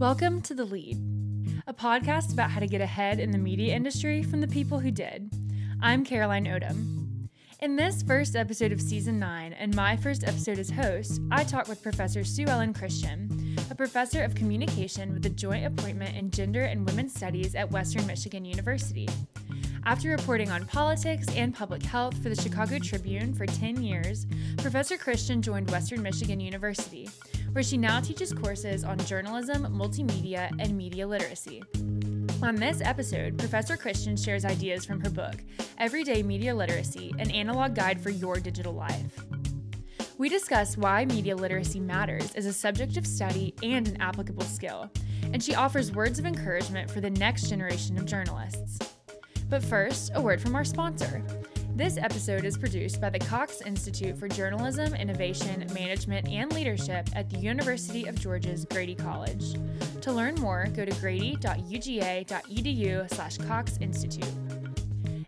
Welcome to The Lead, a podcast about how to get ahead in the media industry from the people who did. I'm Caroline Odom. In this first episode of season 9 and my first episode as host, I talk with Professor Sue Ellen Christian, a professor of communication with a joint appointment in gender and women's studies at Western Michigan University. After reporting on politics and public health for the Chicago Tribune for 10 years, Professor Christian joined Western Michigan University, where she now teaches courses on journalism, multimedia, and media literacy. On this episode, Professor Christian shares ideas from her book, Everyday Media Literacy An Analog Guide for Your Digital Life. We discuss why media literacy matters as a subject of study and an applicable skill, and she offers words of encouragement for the next generation of journalists. But first, a word from our sponsor. This episode is produced by the Cox Institute for Journalism, Innovation, Management, and Leadership at the University of Georgia's Grady College. To learn more, go to grady.uga.edu slash Cox Institute.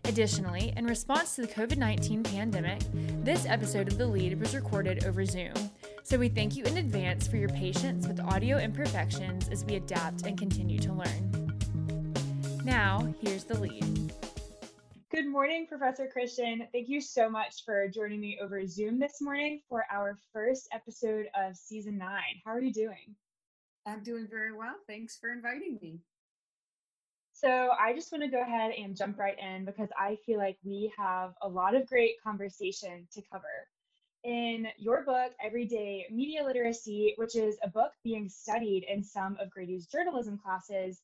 Additionally, in response to the COVID 19 pandemic, this episode of The Lead was recorded over Zoom. So we thank you in advance for your patience with audio imperfections as we adapt and continue to learn. Now, here's the lead. Good morning, Professor Christian. Thank you so much for joining me over Zoom this morning for our first episode of season nine. How are you doing? I'm doing very well. Thanks for inviting me. So, I just want to go ahead and jump right in because I feel like we have a lot of great conversation to cover. In your book, Everyday Media Literacy, which is a book being studied in some of Grady's journalism classes,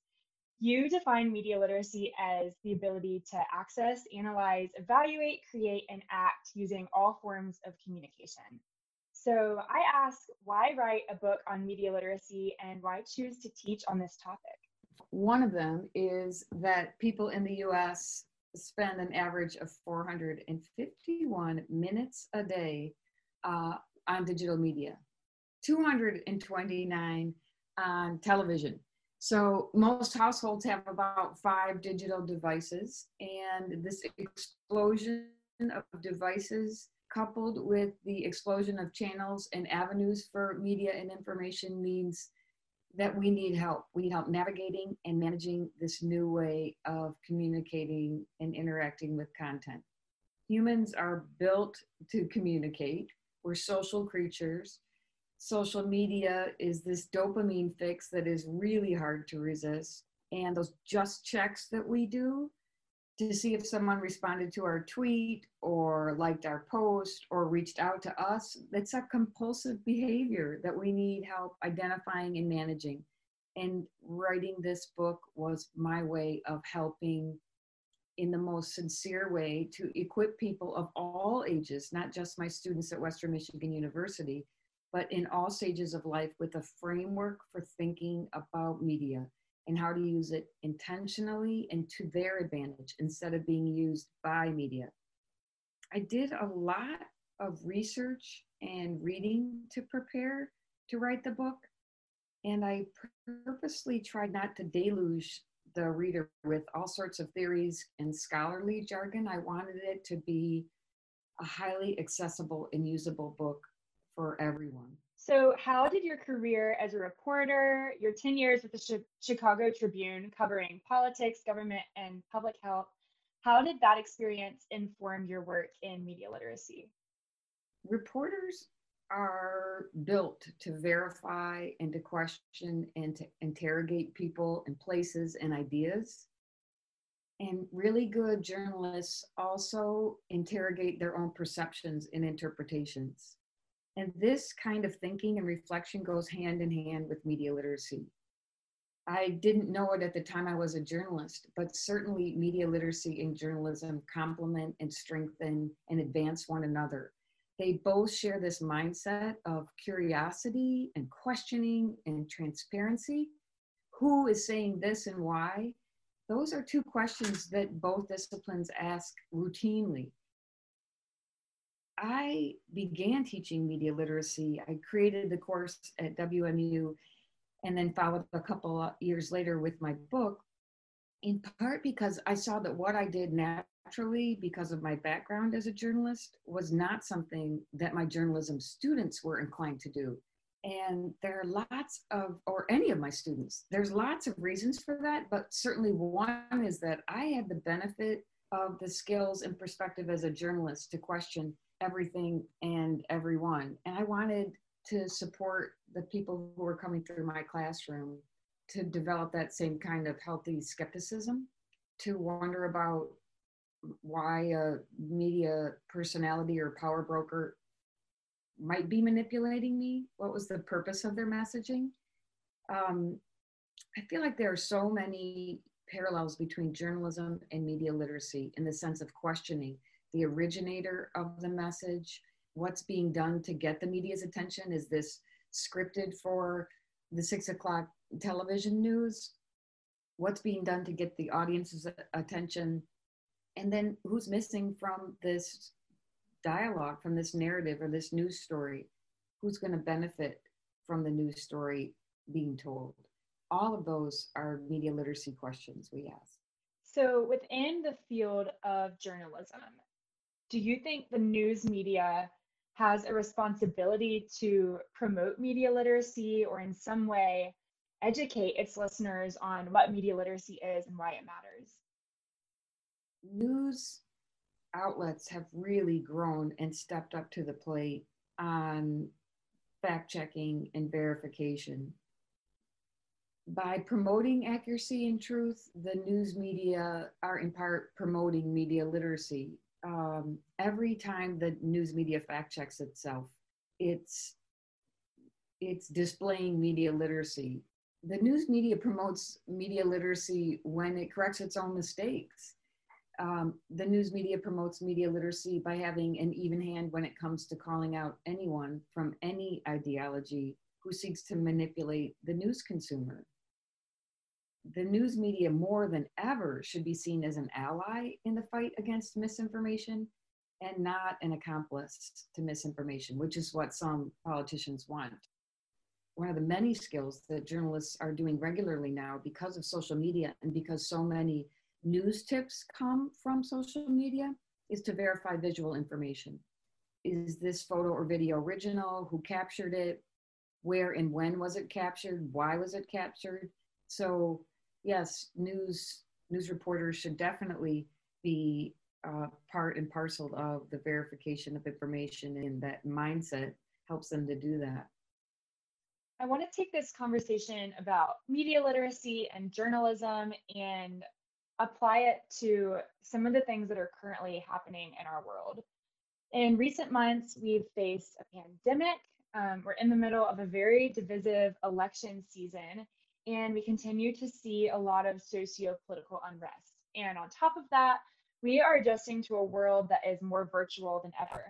you define media literacy as the ability to access, analyze, evaluate, create, and act using all forms of communication. So I ask, why write a book on media literacy and why choose to teach on this topic? One of them is that people in the US spend an average of 451 minutes a day uh, on digital media, 229 on television. So most households have about five digital devices, and this explosion of devices coupled with the explosion of channels and avenues for media and information means that we need help. We need help navigating and managing this new way of communicating and interacting with content. Humans are built to communicate. We're social creatures social media is this dopamine fix that is really hard to resist. And those just checks that we do to see if someone responded to our tweet or liked our post or reached out to us, that's a compulsive behavior that we need help identifying and managing. And writing this book was my way of helping in the most sincere way to equip people of all ages, not just my students at Western Michigan University, but in all stages of life with a framework for thinking about media and how to use it intentionally and to their advantage instead of being used by media. I did a lot of research and reading to prepare to write the book, and I purposely tried not to deluge the reader with all sorts of theories and scholarly jargon. I wanted it to be a highly accessible and usable book for everyone. So, how did your career as a reporter, your 10 years with the Chicago Tribune covering politics, government, and public health, how did that experience inform your work in media literacy? Reporters are built to verify and to question and to interrogate people and places and ideas. And really good journalists also interrogate their own perceptions and interpretations. And this kind of thinking and reflection goes hand in hand with media literacy. I didn't know it at the time I was a journalist, but certainly media literacy and journalism complement and strengthen and advance one another. They both share this mindset of curiosity and questioning and transparency. Who is saying this and why? Those are two questions that both disciplines ask routinely. I began teaching media literacy. I created the course at WMU and then followed a couple years later with my book, in part because I saw that what I did naturally, because of my background as a journalist, was not something that my journalism students were inclined to do. And there are lots of, or any of my students, there's lots of reasons for that, but certainly one is that I had the benefit of the skills and perspective as a journalist to question everything and everyone. And I wanted to support the people who were coming through my classroom to develop that same kind of healthy skepticism, to wonder about why a media personality or power broker might be manipulating me. What was the purpose of their messaging? Um, I feel like there are so many parallels between journalism and media literacy in the sense of questioning the originator of the message, what's being done to get the media's attention. Is this scripted for the six o'clock television news? What's being done to get the audience's attention? And then who's missing from this dialogue, from this narrative or this news story? Who's going to benefit from the news story being told? All of those are media literacy questions we ask. So, within the field of journalism, do you think the news media has a responsibility to promote media literacy or in some way educate its listeners on what media literacy is and why it matters? News outlets have really grown and stepped up to the plate on fact checking and verification. By promoting accuracy and truth, the news media are in part promoting media literacy um, every time the news media fact checks itself, it's it's displaying media literacy. The news media promotes media literacy when it corrects its own mistakes. Um, the news media promotes media literacy by having an even hand when it comes to calling out anyone from any ideology who seeks to manipulate the news consumer the news media more than ever should be seen as an ally in the fight against misinformation and not an accomplice to misinformation, which is what some politicians want. One of the many skills that journalists are doing regularly now because of social media and because so many news tips come from social media is to verify visual information. Is this photo or video original? Who captured it? Where and when was it captured? Why was it captured? So yes, news news reporters should definitely be uh, part and parcel of the verification of information, and that mindset helps them to do that. I want to take this conversation about media literacy and journalism and apply it to some of the things that are currently happening in our world. In recent months, we've faced a pandemic. Um, we're in the middle of a very divisive election season, and we continue to see a lot of socio-political unrest. And on top of that, we are adjusting to a world that is more virtual than ever.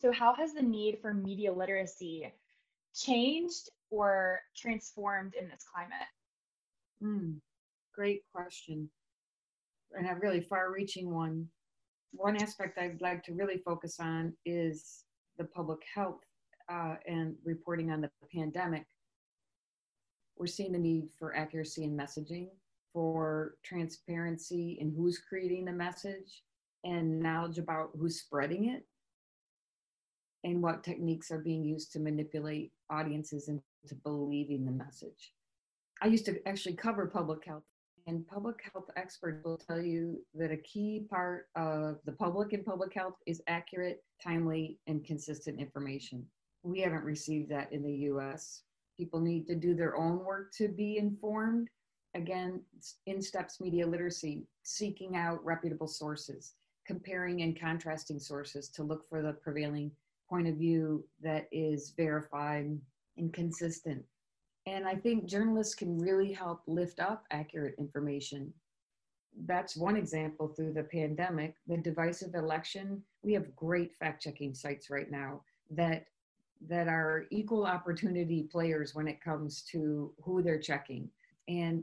So, how has the need for media literacy changed or transformed in this climate? Mm, great question. And a really far reaching one. One aspect I'd like to really focus on is the public health uh, and reporting on the pandemic we're seeing the need for accuracy in messaging, for transparency in who's creating the message, and knowledge about who's spreading it, and what techniques are being used to manipulate audiences into believing the message. I used to actually cover public health, and public health experts will tell you that a key part of the public in public health is accurate, timely, and consistent information. We haven't received that in the US people need to do their own work to be informed. Again, in steps media literacy, seeking out reputable sources, comparing and contrasting sources to look for the prevailing point of view that is verified and consistent. And I think journalists can really help lift up accurate information. That's one example through the pandemic. The divisive election, we have great fact checking sites right now that that are equal opportunity players when it comes to who they're checking. And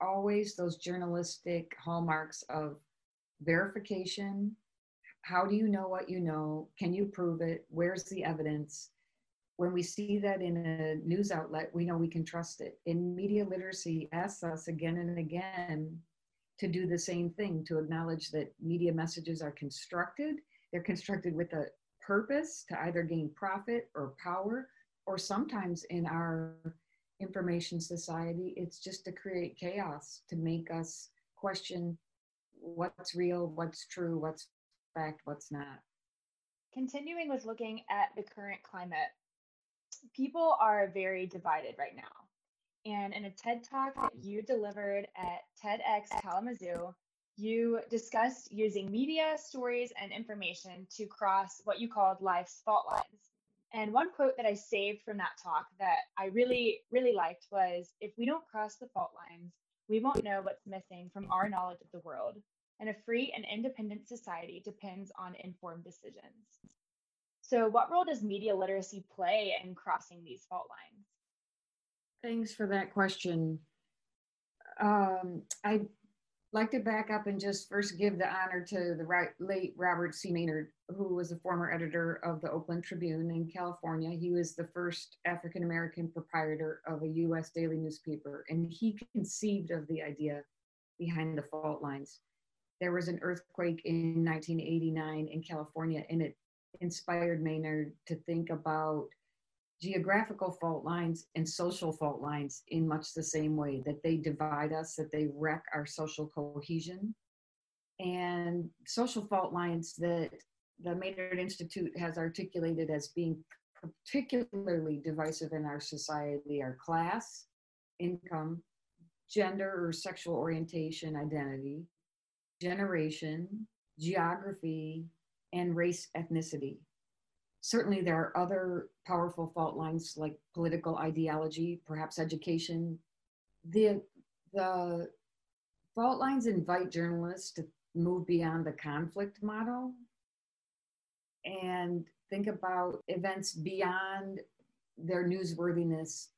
always those journalistic hallmarks of verification. How do you know what you know? Can you prove it? Where's the evidence? When we see that in a news outlet, we know we can trust it. In media literacy asks us again and again to do the same thing, to acknowledge that media messages are constructed. They're constructed with a purpose to either gain profit or power or sometimes in our information society, it's just to create chaos, to make us question what's real, what's true, what's fact, what's not. Continuing with looking at the current climate, people are very divided right now. And in a TED talk that you delivered at TEDx Kalamazoo, you discussed using media, stories, and information to cross what you called life's fault lines. And one quote that I saved from that talk that I really, really liked was If we don't cross the fault lines, we won't know what's missing from our knowledge of the world. And a free and independent society depends on informed decisions. So, what role does media literacy play in crossing these fault lines? Thanks for that question. Um, I'd like to back up and just first give the honor to the right, late Robert C. Maynard, who was a former editor of the Oakland Tribune in California. He was the first African American proprietor of a US daily newspaper, and he conceived of the idea behind the fault lines. There was an earthquake in 1989 in California, and it inspired Maynard to think about geographical fault lines and social fault lines in much the same way that they divide us, that they wreck our social cohesion. And social fault lines that the Maynard Institute has articulated as being particularly divisive in our society are class, income, gender or sexual orientation identity, generation, geography, and race ethnicity. Certainly, there are other powerful fault lines like political ideology, perhaps education. The, the fault lines invite journalists to move beyond the conflict model and think about events beyond their newsworthiness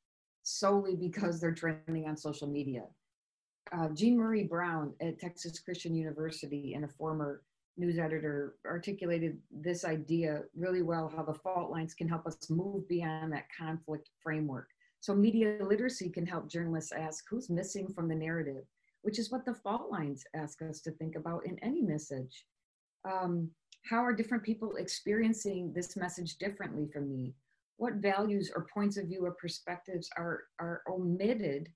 solely because they're trending on social media. Uh, Jean Marie Brown at Texas Christian University and a former news editor articulated this idea really well how the fault lines can help us move beyond that conflict framework. So, media literacy can help journalists ask who's missing from the narrative, which is what the fault lines ask us to think about in any message. Um, how are different people experiencing this message differently from me? What values or points of view or perspectives are, are omitted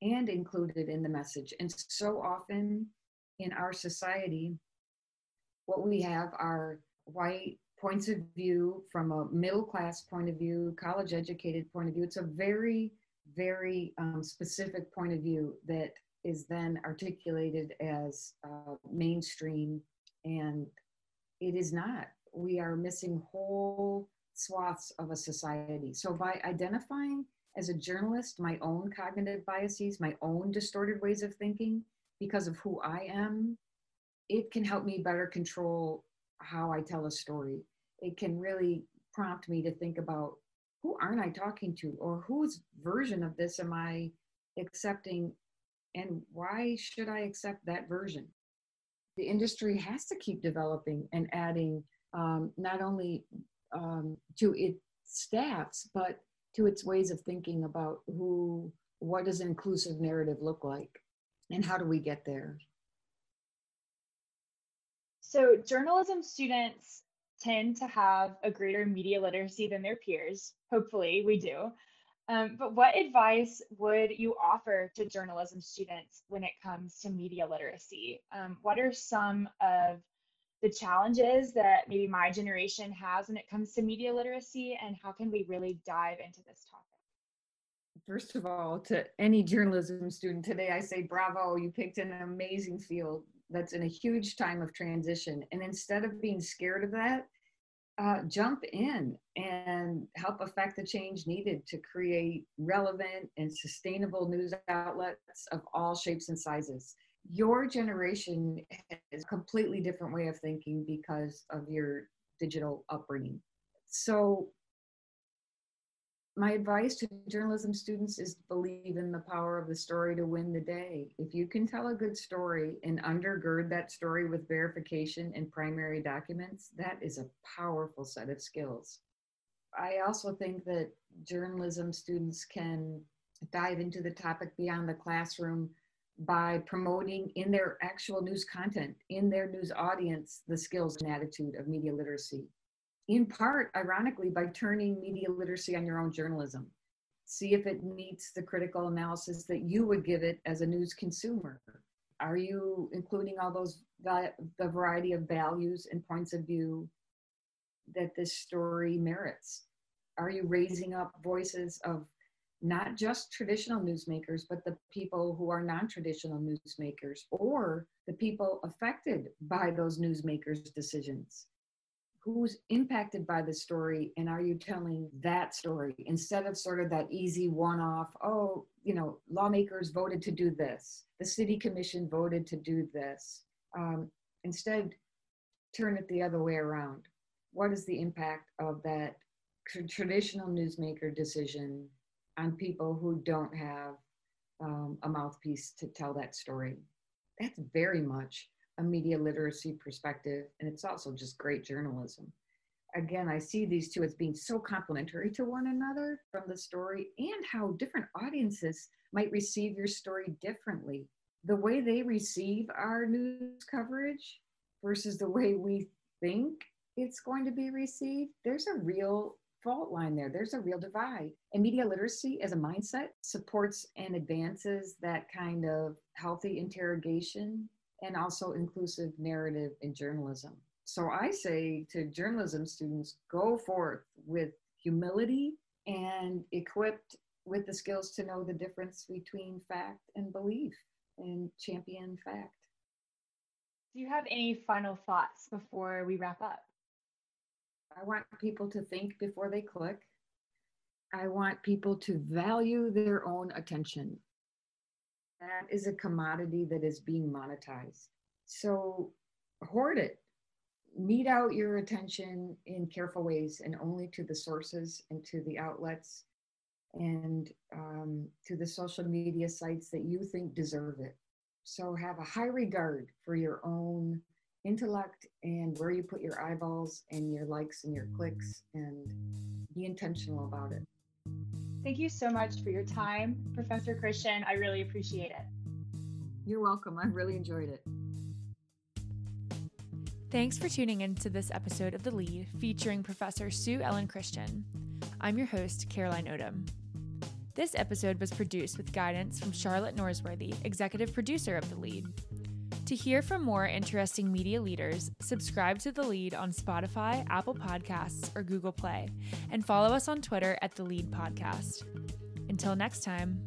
and included in the message? And so often in our society, what we have are white points of view from a middle class point of view, college educated point of view. It's a very, very um, specific point of view that is then articulated as uh, mainstream, and it is not. We are missing whole swaths of a society. So, by identifying as a journalist my own cognitive biases, my own distorted ways of thinking because of who I am it can help me better control how I tell a story. It can really prompt me to think about who aren't I talking to or whose version of this am I accepting and why should I accept that version? The industry has to keep developing and adding um, not only um, to its stats, but to its ways of thinking about who, what does an inclusive narrative look like, and how do we get there? So, journalism students tend to have a greater media literacy than their peers. Hopefully, we do. Um, but what advice would you offer to journalism students when it comes to media literacy? Um, what are some of the challenges that maybe my generation has when it comes to media literacy, and how can we really dive into this topic? First of all, to any journalism student today, I say bravo, you picked an amazing field that's in a huge time of transition. And instead of being scared of that, uh, jump in and help affect the change needed to create relevant and sustainable news outlets of all shapes and sizes. Your generation has a completely different way of thinking because of your digital upbringing. So my advice to journalism students is believe in the power of the story to win the day. If you can tell a good story and undergird that story with verification and primary documents, that is a powerful set of skills. I also think that journalism students can dive into the topic beyond the classroom by promoting in their actual news content, in their news audience, the skills and attitude of media literacy in part, ironically, by turning media literacy on your own journalism. See if it meets the critical analysis that you would give it as a news consumer. Are you including all those the variety of values and points of view that this story merits? Are you raising up voices of not just traditional newsmakers, but the people who are non traditional newsmakers or the people affected by those newsmakers' decisions? Who's impacted by the story, and are you telling that story instead of sort of that easy one off? Oh, you know, lawmakers voted to do this, the city commission voted to do this. Um, instead, turn it the other way around. What is the impact of that traditional newsmaker decision on people who don't have um, a mouthpiece to tell that story. That's very much a media literacy perspective, and it's also just great journalism. Again, I see these two as being so complementary to one another from the story and how different audiences might receive your story differently. The way they receive our news coverage versus the way we think it's going to be received, there's a real fault line there. There's a real divide. And media literacy as a mindset supports and advances that kind of healthy interrogation and also inclusive narrative in journalism. So I say to journalism students go forth with humility and equipped with the skills to know the difference between fact and belief and champion fact. Do you have any final thoughts before we wrap up? I want people to think before they click. I want people to value their own attention. That is a commodity that is being monetized. So hoard it. Mete out your attention in careful ways and only to the sources and to the outlets and um, to the social media sites that you think deserve it. So have a high regard for your own intellect and where you put your eyeballs and your likes and your clicks and be intentional about it. Thank you so much for your time, Professor Christian. I really appreciate it. You're welcome. I really enjoyed it. Thanks for tuning in to this episode of The Lead featuring Professor Sue Ellen Christian. I'm your host, Caroline Odom. This episode was produced with guidance from Charlotte Norsworthy, executive producer of The Lead. To hear from more interesting media leaders, subscribe to The Lead on Spotify, Apple Podcasts, or Google Play, and follow us on Twitter at The Lead Podcast. Until next time.